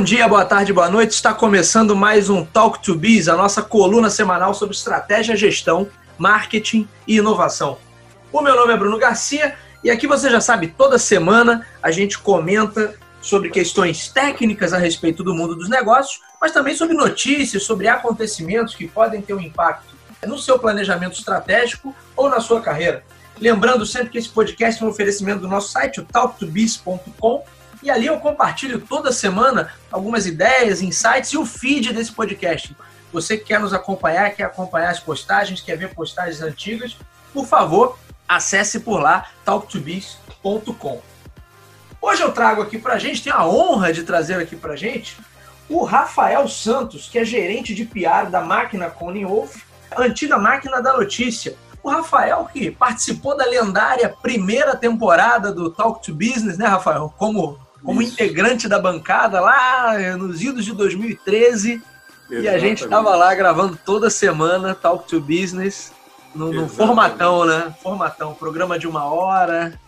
Bom dia, boa tarde, boa noite. Está começando mais um Talk to Biz, a nossa coluna semanal sobre estratégia, gestão, marketing e inovação. O meu nome é Bruno Garcia e aqui você já sabe, toda semana a gente comenta sobre questões técnicas a respeito do mundo dos negócios, mas também sobre notícias, sobre acontecimentos que podem ter um impacto no seu planejamento estratégico ou na sua carreira. Lembrando sempre que esse podcast é um oferecimento do nosso site, o talktobiz.com, e ali eu compartilho toda semana algumas ideias, insights e o feed desse podcast. Você que quer nos acompanhar, quer acompanhar as postagens, quer ver postagens antigas, por favor, acesse por lá talktobiz.com. Hoje eu trago aqui para a gente, tenho a honra de trazer aqui para a gente o Rafael Santos, que é gerente de PR da máquina Conning Wolf, antiga máquina da notícia. O Rafael, que participou da lendária primeira temporada do Talk to Business, né, Rafael? Como como Isso. integrante da bancada lá nos idos de 2013. Exatamente. E a gente estava lá gravando toda semana Talk to Business, no, no formatão, né? Formatão, programa de uma hora.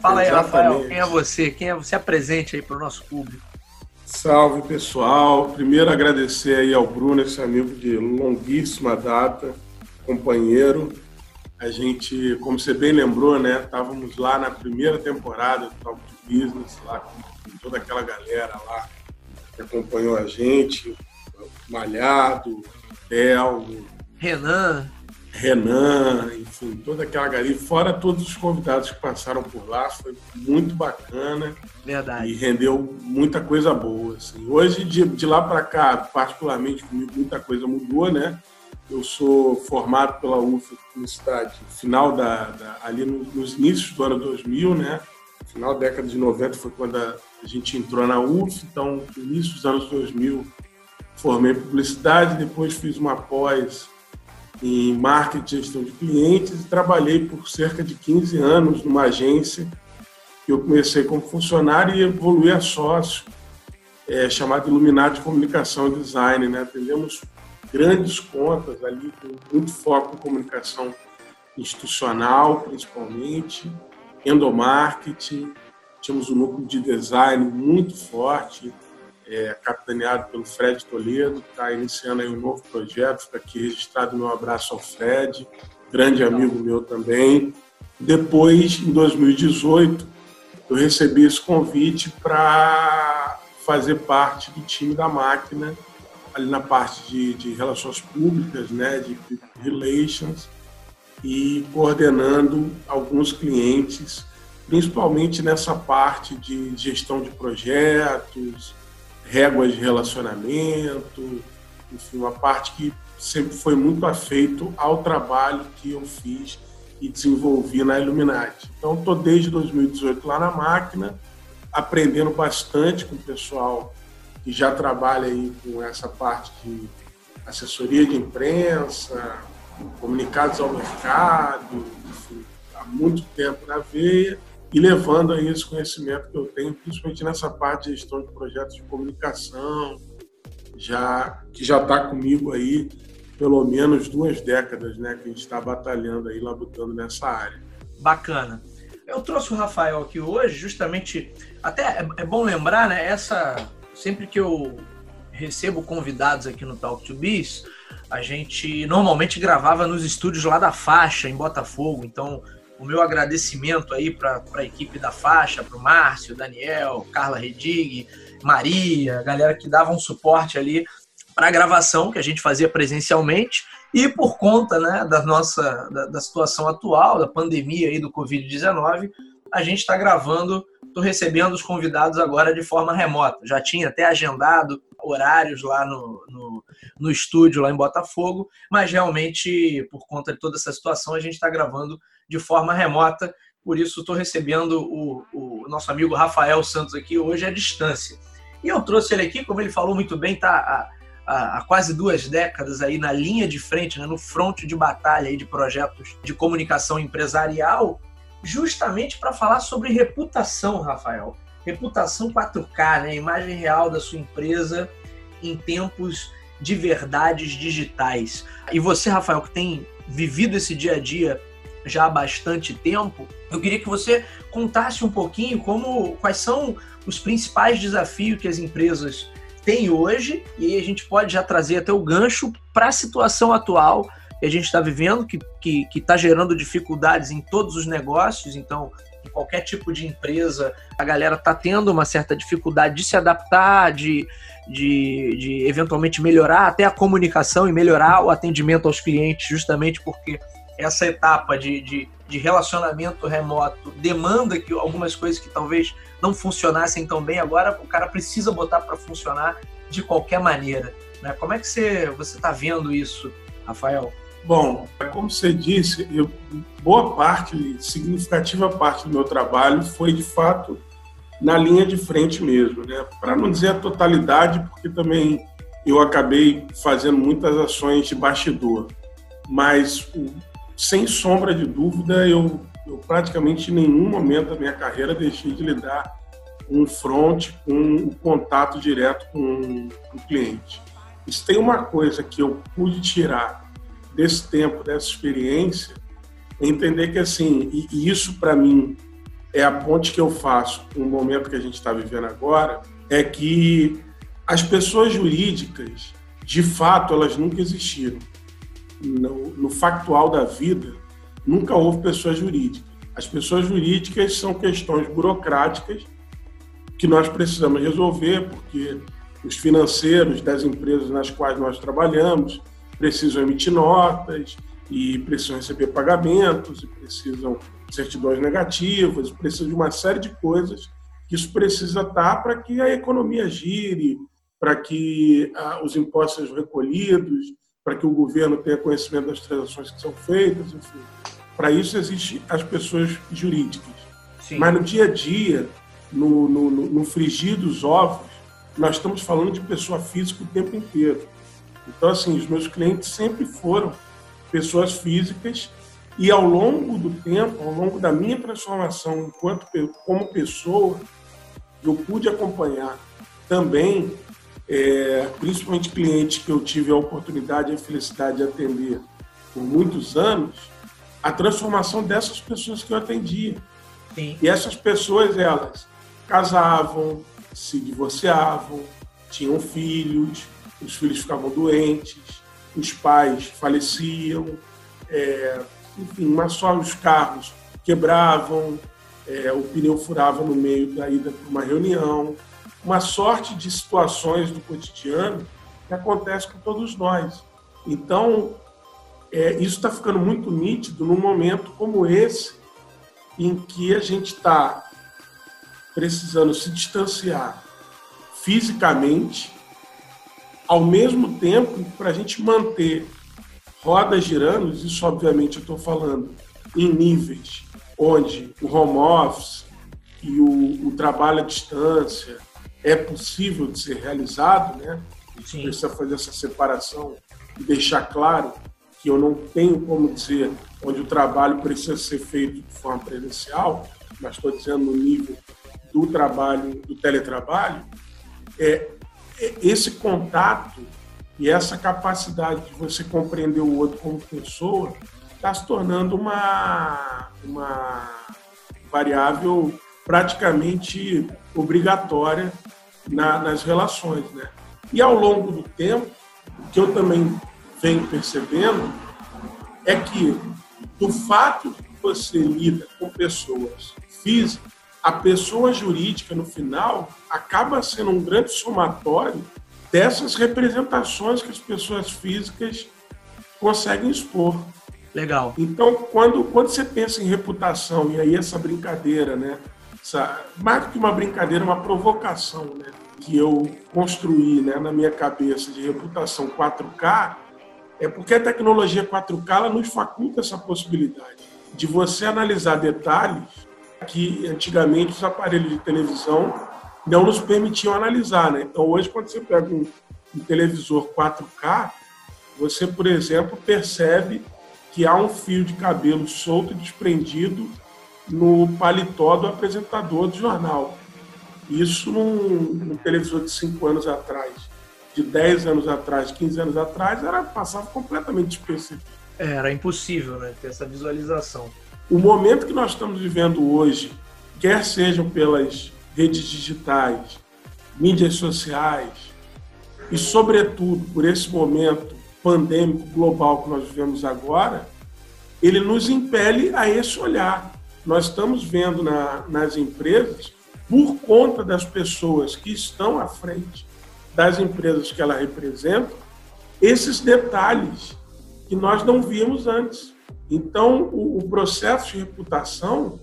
Fala Exatamente. aí, Rafael, quem é você? Quem é você? Apresente aí para o nosso público. Salve, pessoal. Primeiro agradecer aí ao Bruno, esse amigo de longuíssima data, companheiro. A gente, como você bem lembrou, né? Estávamos lá na primeira temporada do Talk to Business, lá com toda aquela galera lá que acompanhou a gente, Malhado, Telmo, Renan. Renan, enfim, toda aquela galera, fora todos os convidados que passaram por lá, foi muito bacana. Verdade. E rendeu muita coisa boa. Assim. Hoje, de, de lá para cá, particularmente comigo, muita coisa mudou, né? Eu sou formado pela UF Publicidade, final da, da ali nos inícios do ano 2000, né? Final da década de 90 foi quando a, gente entrou na UF, então, início dos anos 2000, formei publicidade, depois fiz uma pós em marketing e gestão de clientes e trabalhei por cerca de 15 anos numa agência que eu comecei como funcionário e evoluí a sócio, é, chamado Illuminati Comunicação e Design. Né? Atendemos grandes contas ali, com muito foco em comunicação institucional, principalmente, endomarketing, tínhamos um núcleo de design muito forte, é, capitaneado pelo Fred Toledo, que está iniciando aí um novo projeto, está aqui registrado. Meu abraço ao Fred, grande amigo meu também. Depois, em 2018, eu recebi esse convite para fazer parte do time da máquina, ali na parte de, de relações públicas, né, de relations, e coordenando alguns clientes principalmente nessa parte de gestão de projetos, réguas de relacionamento, enfim, uma parte que sempre foi muito afeito ao trabalho que eu fiz e desenvolvi na Illuminati. Então, estou desde 2018 lá na máquina, aprendendo bastante com o pessoal que já trabalha aí com essa parte de assessoria de imprensa, comunicados ao mercado, enfim, há muito tempo na veia e levando aí esse conhecimento que eu tenho, principalmente nessa parte de gestão de projetos de comunicação, já que já está comigo aí pelo menos duas décadas, né, que a gente está batalhando aí, labutando nessa área. Bacana. Eu trouxe o Rafael aqui hoje, justamente, até é, é bom lembrar, né, essa, sempre que eu recebo convidados aqui no Talk to Biz, a gente normalmente gravava nos estúdios lá da Faixa, em Botafogo, então o meu agradecimento aí para a equipe da faixa, para o Márcio, Daniel, Carla Redig, Maria, a galera que dava um suporte ali para a gravação que a gente fazia presencialmente e por conta né, da nossa da, da situação atual, da pandemia aí do Covid-19, a gente está gravando, estou recebendo os convidados agora de forma remota. Já tinha até agendado horários lá no, no, no estúdio, lá em Botafogo, mas realmente, por conta de toda essa situação, a gente está gravando de forma remota. Por isso, estou recebendo o, o, nosso amigo Rafael Santos aqui hoje à distância. E eu trouxe ele aqui, como ele falou muito bem, está há, há, quase duas décadas aí na linha de frente, né, no fronte de batalha aí de projetos de comunicação empresarial, justamente para falar sobre reputação, Rafael. Reputação 4K, né, imagem real da sua empresa em tempos de verdades digitais. E você, Rafael, que tem vivido esse dia a dia já há bastante tempo, eu queria que você contasse um pouquinho como quais são os principais desafios que as empresas tem hoje, e a gente pode já trazer até o gancho para a situação atual que a gente está vivendo, que está tá gerando dificuldades em todos os negócios, então em qualquer tipo de empresa, a galera está tendo uma certa dificuldade de se adaptar, de, de, de, eventualmente melhorar até a comunicação e melhorar o atendimento aos clientes, justamente porque essa etapa de, de, de relacionamento remoto demanda que algumas coisas que talvez não funcionassem tão bem agora, o cara precisa botar para funcionar de qualquer maneira. Né? Como é que você está vendo isso, Rafael? Bom, como você disse, eu, boa parte, significativa parte do meu trabalho foi de fato na linha de frente mesmo, né? Para não dizer a totalidade, porque também eu acabei fazendo muitas ações de bastidor, mas sem sombra de dúvida eu, eu praticamente em nenhum momento da minha carreira deixei de lidar com um front, com um contato direto com o cliente. Isso tem uma coisa que eu pude tirar desse tempo, dessa experiência, entender que assim, e, e isso para mim é a ponte que eu faço no momento que a gente está vivendo agora, é que as pessoas jurídicas, de fato, elas nunca existiram. No, no factual da vida, nunca houve pessoas jurídicas. As pessoas jurídicas são questões burocráticas que nós precisamos resolver, porque os financeiros das empresas nas quais nós trabalhamos, precisam emitir notas e precisam receber pagamentos e precisam certidões negativas, precisam de uma série de coisas que isso precisa estar para que a economia gire, para que ah, os impostos sejam recolhidos, para que o governo tenha conhecimento das transações que são feitas, enfim. Para isso existem as pessoas jurídicas. Sim. Mas no dia a dia, no, no, no frigir dos ovos, nós estamos falando de pessoa física o tempo inteiro. Então, assim, os meus clientes sempre foram pessoas físicas e ao longo do tempo, ao longo da minha transformação enquanto como pessoa, eu pude acompanhar também, é, principalmente clientes que eu tive a oportunidade e a felicidade de atender por muitos anos, a transformação dessas pessoas que eu atendia. Sim. E essas pessoas, elas casavam, se divorciavam, tinham filhos, os filhos ficavam doentes, os pais faleciam, é, enfim, mas só os carros quebravam, é, o pneu furava no meio da ida para uma reunião, uma sorte de situações do cotidiano que acontece com todos nós. Então, é, isso está ficando muito nítido num momento como esse, em que a gente está precisando se distanciar fisicamente ao mesmo tempo, para a gente manter rodas girando, isso obviamente eu estou falando em níveis onde o home office e o, o, trabalho à distância é possível de ser realizado, né? A gente Sim. precisa fazer essa separação e deixar claro que eu não tenho como dizer onde o trabalho precisa ser feito de forma presencial, mas estou dizendo no nível do trabalho, do teletrabalho, é, esse contato e essa capacidade de você compreender o outro como pessoa está se tornando uma, uma variável praticamente obrigatória na, nas relações. Né? E ao longo do tempo, o que eu também venho percebendo é que do fato de você lida com pessoas físicas, a pessoa jurídica, no final, acaba sendo um grande somatório dessas representações que as pessoas físicas conseguem expor. Legal. Então, quando, quando você pensa em reputação, e aí essa brincadeira, né? Essa, mais do que uma brincadeira, uma provocação, né? Que eu construí né, na minha cabeça de reputação 4K, é porque a tecnologia 4K ela nos faculta essa possibilidade de você analisar detalhes que antigamente os aparelhos de televisão não nos permitiam analisar. Né? Então, hoje, quando você pega um, um televisor 4K, você, por exemplo, percebe que há um fio de cabelo solto e desprendido no paletó do apresentador do jornal. Isso num, num televisor de 5 anos atrás, de 10 anos atrás, 15 anos atrás, era passava completamente despercebido. Era impossível né, ter essa visualização. O momento que nós estamos vivendo hoje, quer sejam pelas redes digitais, mídias sociais, e, sobretudo, por esse momento pandêmico global que nós vivemos agora, ele nos impele a esse olhar. Nós estamos vendo na, nas empresas, por conta das pessoas que estão à frente das empresas que ela representa, esses detalhes que nós não víamos antes. Então, o, o processo de reputação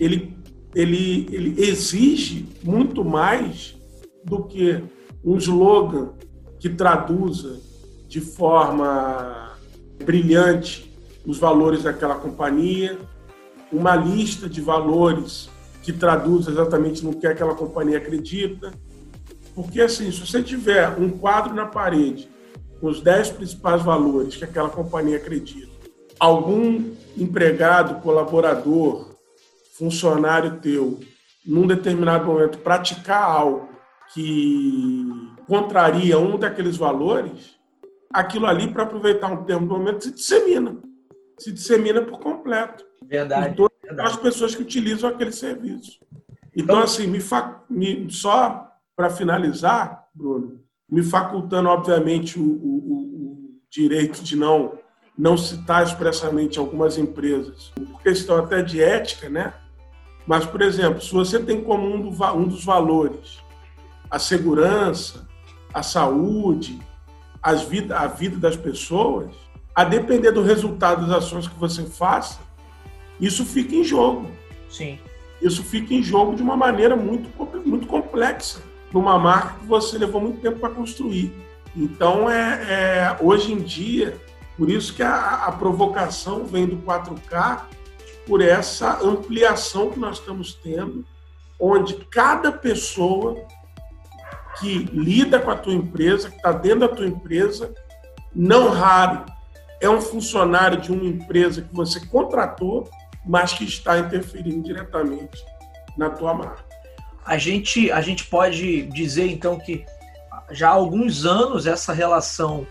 ele, ele, ele exige muito mais do que um slogan que traduza de forma brilhante os valores daquela companhia, uma lista de valores que traduza exatamente no que aquela companhia acredita. Porque, assim, se você tiver um quadro na parede com os 10 principais valores que aquela companhia acredita, algum empregado, colaborador, funcionário teu, num determinado momento, praticar algo que contraria um daqueles valores, aquilo ali, para aproveitar um termo do momento, se dissemina. Se dissemina por completo. Verdade. Por todas verdade. as pessoas que utilizam aquele serviço. Então, então assim, me, fa... me... só para finalizar, Bruno, me facultando, obviamente, o, o, o, direito de não, não citar expressamente algumas empresas, por questão até de ética, né? Mas, por exemplo, se você tem como um, do, dos valores a segurança, a saúde, as vida, a vida das pessoas, a depender do resultado das ações que você faça, isso fica em jogo. Sim. Isso fica em jogo de uma maneira muito, muito complexa, numa marca que você levou muito tempo para construir. Então, é, é, hoje em dia, por isso que a, a provocação vem do 4K, por essa ampliação que nós estamos tendo, onde cada pessoa que lida com a tua empresa, que está dentro da tua empresa, não raro é um funcionário de uma empresa que você contratou, mas que está interferindo diretamente na tua marca. A gente, a gente pode dizer então que já há alguns anos essa relação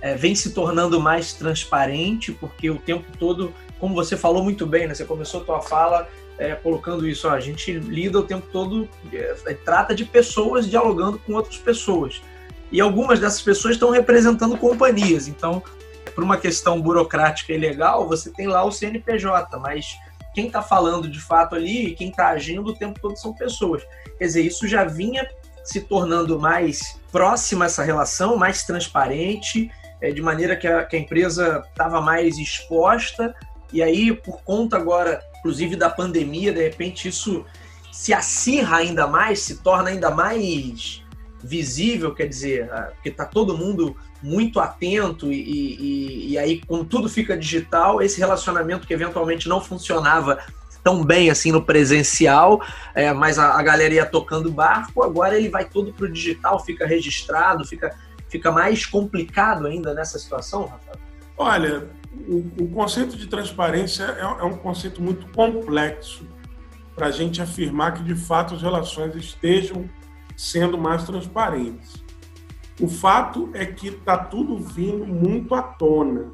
é, vem se tornando mais transparente, porque o tempo todo, como você falou muito bem, né? Você começou a tua fala é, colocando isso, ó, a gente lida o tempo todo, é, trata de pessoas dialogando com outras pessoas. E algumas dessas pessoas estão representando companhias. Então, por uma questão burocrática e legal, você tem lá o CNPJ, mas quem está falando de fato ali, quem está agindo o tempo todo são pessoas. Quer dizer, isso já vinha se tornando mais próxima essa relação, mais transparente, é, de maneira que a, que a empresa estava mais exposta. E aí, por conta agora inclusive da pandemia, de repente isso se acirra ainda mais, se torna ainda mais visível, quer dizer, ah, porque está todo mundo muito atento e, e, e, aí, quando tudo fica digital, esse relacionamento que eventualmente não funcionava tão bem assim no presencial, é, mas a, a galera ia tocando barco, agora ele vai todo para o digital, fica registrado, fica, fica mais complicado ainda nessa situação, Rafael? Olha, o, o conceito de transparência é, é um conceito muito complexo para a gente afirmar que, de fato, as relações estejam sendo mais transparentes. O fato é que está tudo vindo muito à tona,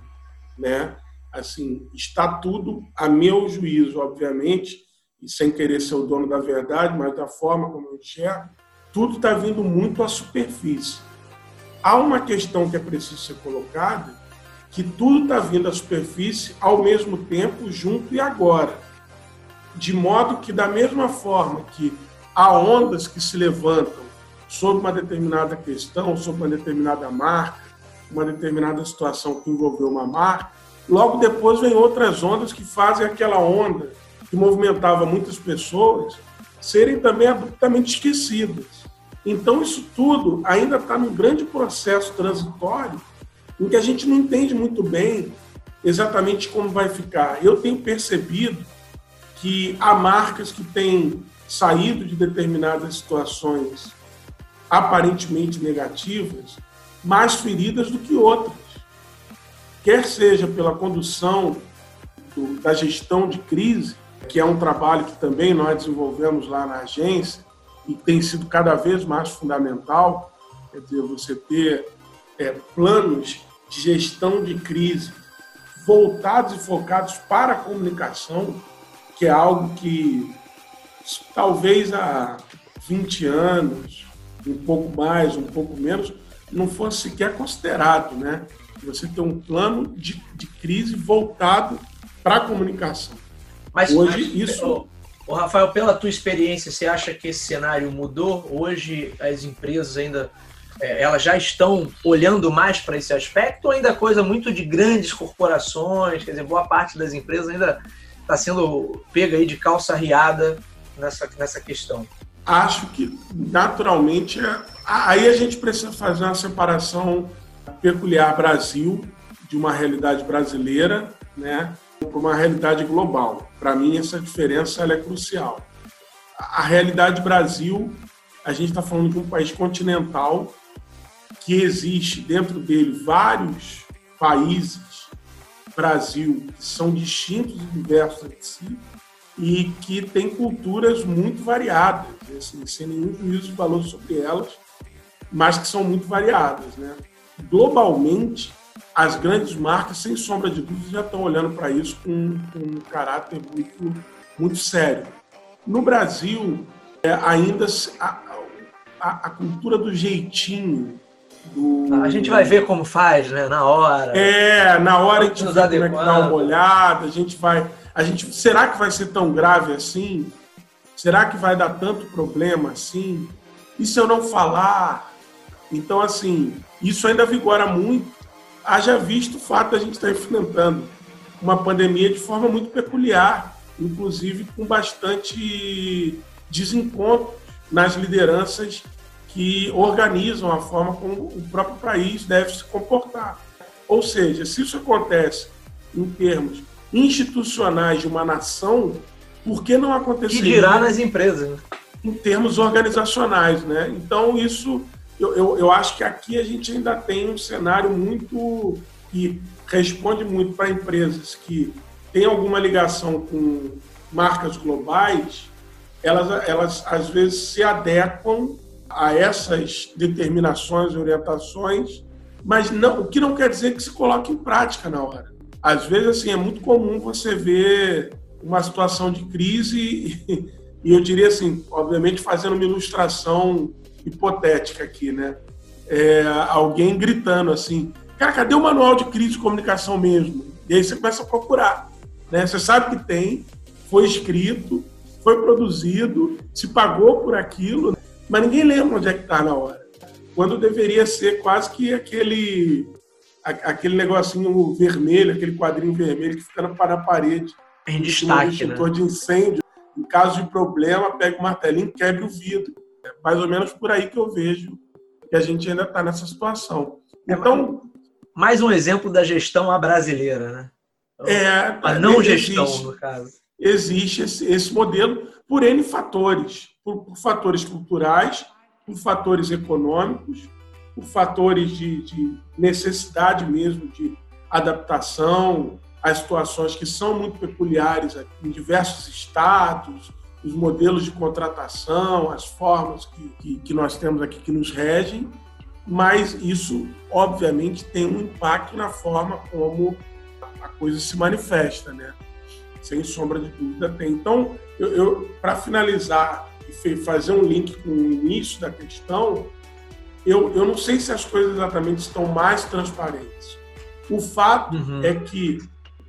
né? Assim, está tudo, a meu juízo, obviamente, e sem querer ser o dono da verdade, mas da forma como eu enxergo, tudo está vindo muito à superfície. Há uma questão que é preciso ser colocada, que tudo está vindo à superfície ao mesmo tempo, junto e agora. De modo que, da mesma forma que há ondas que se levantam sobre uma determinada questão, sobre uma determinada marca, uma determinada situação que envolveu uma marca, logo depois vem outras ondas que fazem aquela onda que movimentava muitas pessoas serem também abruptamente esquecidas. Então, isso tudo ainda está num grande processo transitório em que a gente não entende muito bem exatamente como vai ficar. Eu tenho percebido que há marcas que têm saído de determinadas situações aparentemente negativas mais feridas do que outras. Quer seja pela condução do, da gestão de crise, que é um trabalho que também nós desenvolvemos lá na agência e tem sido cada vez mais fundamental, quer dizer, você ter é, planos de gestão de crise voltados e focados para a comunicação, que é algo que talvez há 20 anos, um pouco mais, um pouco menos, não fosse sequer considerado, né? Você ter um plano de, de crise voltado para a comunicação. Mas hoje mas, isso. O Rafael, pela tua experiência, você acha que esse cenário mudou? Hoje as empresas ainda é, elas já estão olhando mais para esse aspecto ou ainda é coisa muito de grandes corporações? Quer dizer, boa parte das empresas ainda está sendo pega aí de calça riada nessa, nessa questão. Acho que naturalmente é, aí a gente precisa fazer uma separação peculiar Brasil de uma realidade brasileira, né, para uma realidade global. Para mim essa diferença é crucial. A realidade Brasil, a gente está falando de um país continental que existe dentro dele vários países, Brasil, que são distintos e diversos entre si, e que tem culturas muito variadas, assim, sem nenhum juízo de valor sobre elas, mas que são muito variadas. Né? Globalmente, as grandes marcas, sem sombra de dúvida, já estão olhando para isso com, com, um caráter muito, muito sério. No Brasil, é, ainda a, a, a cultura do jeitinho, do... A gente vai ver como faz, né? Na hora. É, na hora a gente vai como é dá uma olhada, a gente vai. A gente, será que vai ser tão grave assim? Será que vai dar tanto problema assim? E se eu não falar? Então, assim, isso ainda vigora muito. Haja visto o fato de a gente estar enfrentando uma pandemia de forma muito peculiar, inclusive com bastante desencontro nas lideranças que organizam a forma como o próprio país deve se comportar. Ou seja, se isso acontece em termos institucionais de uma nação, por que não acontecer? Que dirá nas empresas? Né? Em termos organizacionais, né? Então, isso, eu, eu, eu acho que aqui a gente ainda tem um cenário muito que responde muito para empresas que têm alguma ligação com marcas globais, elas, elas às vezes se adequam a essas determinações e orientações, mas não, o que não quer dizer que se coloque em prática na hora. Às vezes, assim, é muito comum você ver uma situação de crise e, e eu diria assim, obviamente fazendo uma ilustração hipotética aqui, né? É, alguém gritando assim, cara, cadê o manual de crise de comunicação mesmo? E aí você começa a procurar, né? Você sabe que tem, foi escrito, foi produzido, se pagou por aquilo, mas ninguém lembra onde é que está na hora. Quando deveria ser quase que aquele aquele negocinho vermelho, aquele quadrinho vermelho que fica na, na parede. Em destaque, um extintor né? de incêndio. Em caso de problema, pega o martelinho e quebra o vidro. É mais ou menos por aí que eu vejo que a gente ainda está nessa situação. É, então, mais um exemplo da gestão à brasileira, né? É, a não gestão, existe, no caso. Existe esse, esse modelo por N fatores por, por fatores culturais, por fatores econômicos, por fatores de, de necessidade mesmo de adaptação às situações que são muito peculiares em diversos estados, os modelos de contratação, as formas que, que, que, nós temos aqui que nos regem, mas isso, obviamente, tem um impacto na forma como a coisa se manifesta, né? Sem sombra de dúvida tem. Então, eu, eu para finalizar e fazer um link com o início da questão, eu, eu não sei se as coisas exatamente estão mais transparentes. O fato uhum. é que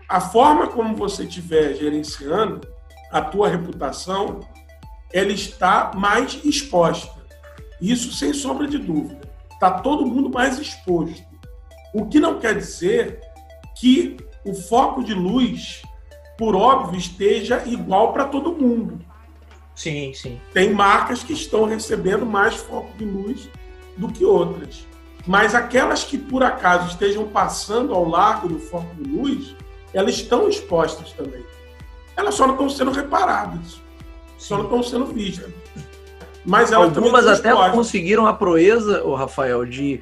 a forma como você estiver gerenciando a tua reputação, ela está mais exposta. Isso sem sombra de dúvida. Está todo mundo mais exposto. O que não quer dizer que o foco de luz, por óbvio, esteja igual para todo mundo. Sim, sim. Tem marcas que estão recebendo mais foco de luz do que outras. Mas aquelas que por acaso estejam passando ao largo do foco de luz, elas estão expostas também. Elas só não estão sendo reparadas, só não estão sendo vistas. Mas elas Algumas até expostas. conseguiram a proeza, o Rafael, de,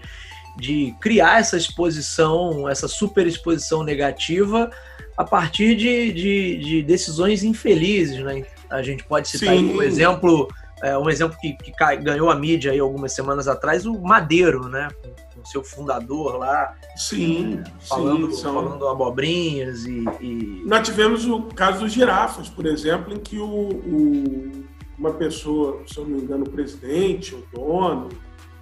de criar essa exposição, essa superexposição negativa a partir de, de, de decisões infelizes, né? A gente pode citar aí um exemplo, é, um exemplo que, que, ganhou a mídia aí algumas semanas atrás, o Madeiro, né? Com o seu fundador lá. Sim, falando, sim, falando abobrinhas e, e, Nós tivemos o caso dos girafas, por exemplo, em que o, o, uma pessoa, se eu não me engano, o presidente, o dono,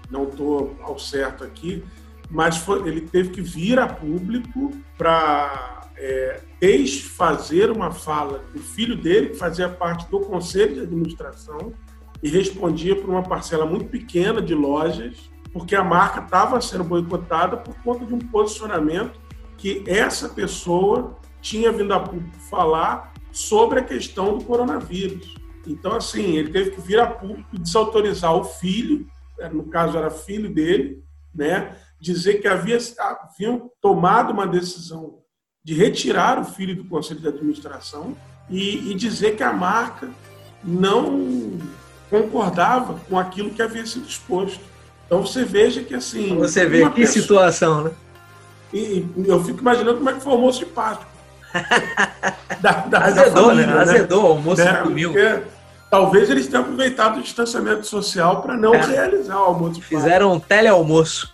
não estou ao certo aqui, mas foi, ele teve que vir a público para é, desfazer uma fala do filho dele, que fazia parte do conselho de administração e respondia por uma parcela muito pequena de lojas, porque a marca estava sendo boicotada por conta de um posicionamento que essa pessoa tinha vindo a público falar sobre a questão do coronavírus. Então, assim, ele teve que vir a público desautorizar o filho, né, no caso era filho dele, né, dizer que havia, haviam tomado uma decisão de retirar o filho do conselho de administração e, e dizer que a marca não concordava com aquilo que havia sido exposto. Então você veja que assim. Você vê que pessoa... situação, né? E, eu fico imaginando como é que foi o almoço de Páscoa. da, da, Azedou, da né? família, né? Azedou, almoço né? domingo. Talvez eles tenham aproveitado o distanciamento social para não é. realizar o almoço. Fizeram um telealmoço.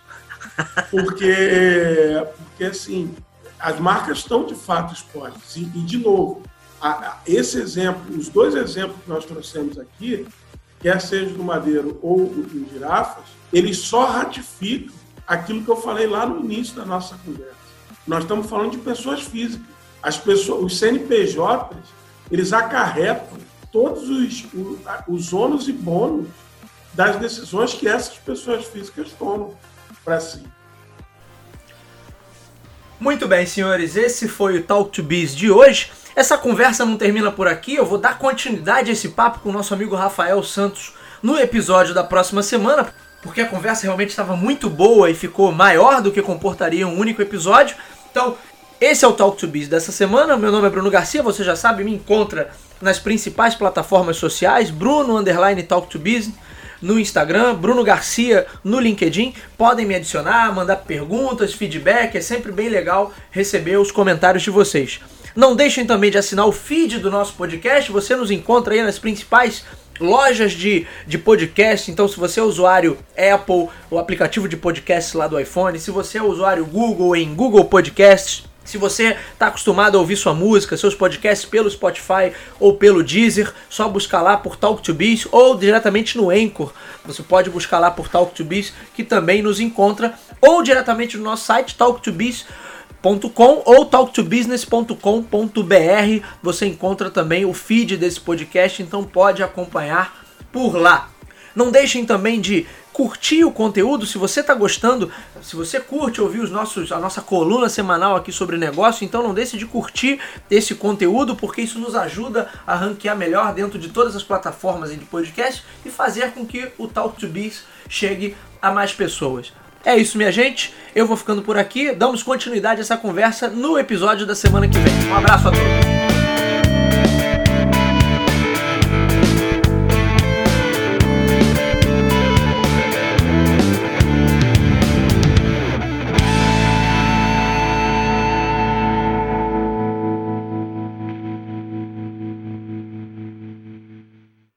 Porque, porque, assim, as marcas estão de fato expostas. E, e de novo, a, a, esse exemplo, os dois exemplos que nós trouxemos aqui, quer seja do Madeiro ou do Girafas, eles só ratificam aquilo que eu falei lá no início da nossa conversa. Nós estamos falando de pessoas físicas. As pessoas, os CNPJs, eles acarretam todos os, os ônus e bônus das decisões que essas pessoas físicas tomam para si. Muito bem, senhores, esse foi o Talk to Biz de hoje. Essa conversa não termina por aqui, eu vou dar continuidade a esse papo com o nosso amigo Rafael Santos no episódio da próxima semana, porque a conversa realmente estava muito boa e ficou maior do que comportaria um único episódio. Então, esse é o Talk to Biz dessa semana. Meu nome é Bruno Garcia, você já sabe, me encontra nas principais plataformas sociais, Bruno Underline Talk to Biz no Instagram, Bruno Garcia no LinkedIn. Podem me adicionar, mandar perguntas, feedback, é sempre bem legal receber os comentários de vocês. Não deixem também de assinar o feed do nosso podcast, você nos encontra aí nas principais lojas de, de podcast. Então, se você é usuário Apple, o aplicativo de podcast lá do iPhone, se você é usuário Google, em Google Podcasts, se você está acostumado a ouvir sua música, seus podcasts pelo Spotify ou pelo Deezer, só buscar lá por Talk to Biz ou diretamente no Anchor. Você pode buscar lá por Talk to Biz, que também nos encontra, ou diretamente no nosso site talktobiz.com ou talktobusiness.com.br. Você encontra também o feed desse podcast, então pode acompanhar por lá. Não deixem também de curtir o conteúdo, se você está gostando, se você curte ouvir os nossos, a nossa coluna semanal aqui sobre negócio, então não deixe de curtir esse conteúdo, porque isso nos ajuda a ranquear melhor dentro de todas as plataformas de podcast e fazer com que o Talk to Biz chegue a mais pessoas. É isso, minha gente. Eu vou ficando por aqui. Damos continuidade a essa conversa no episódio da semana que vem. Um abraço a todos.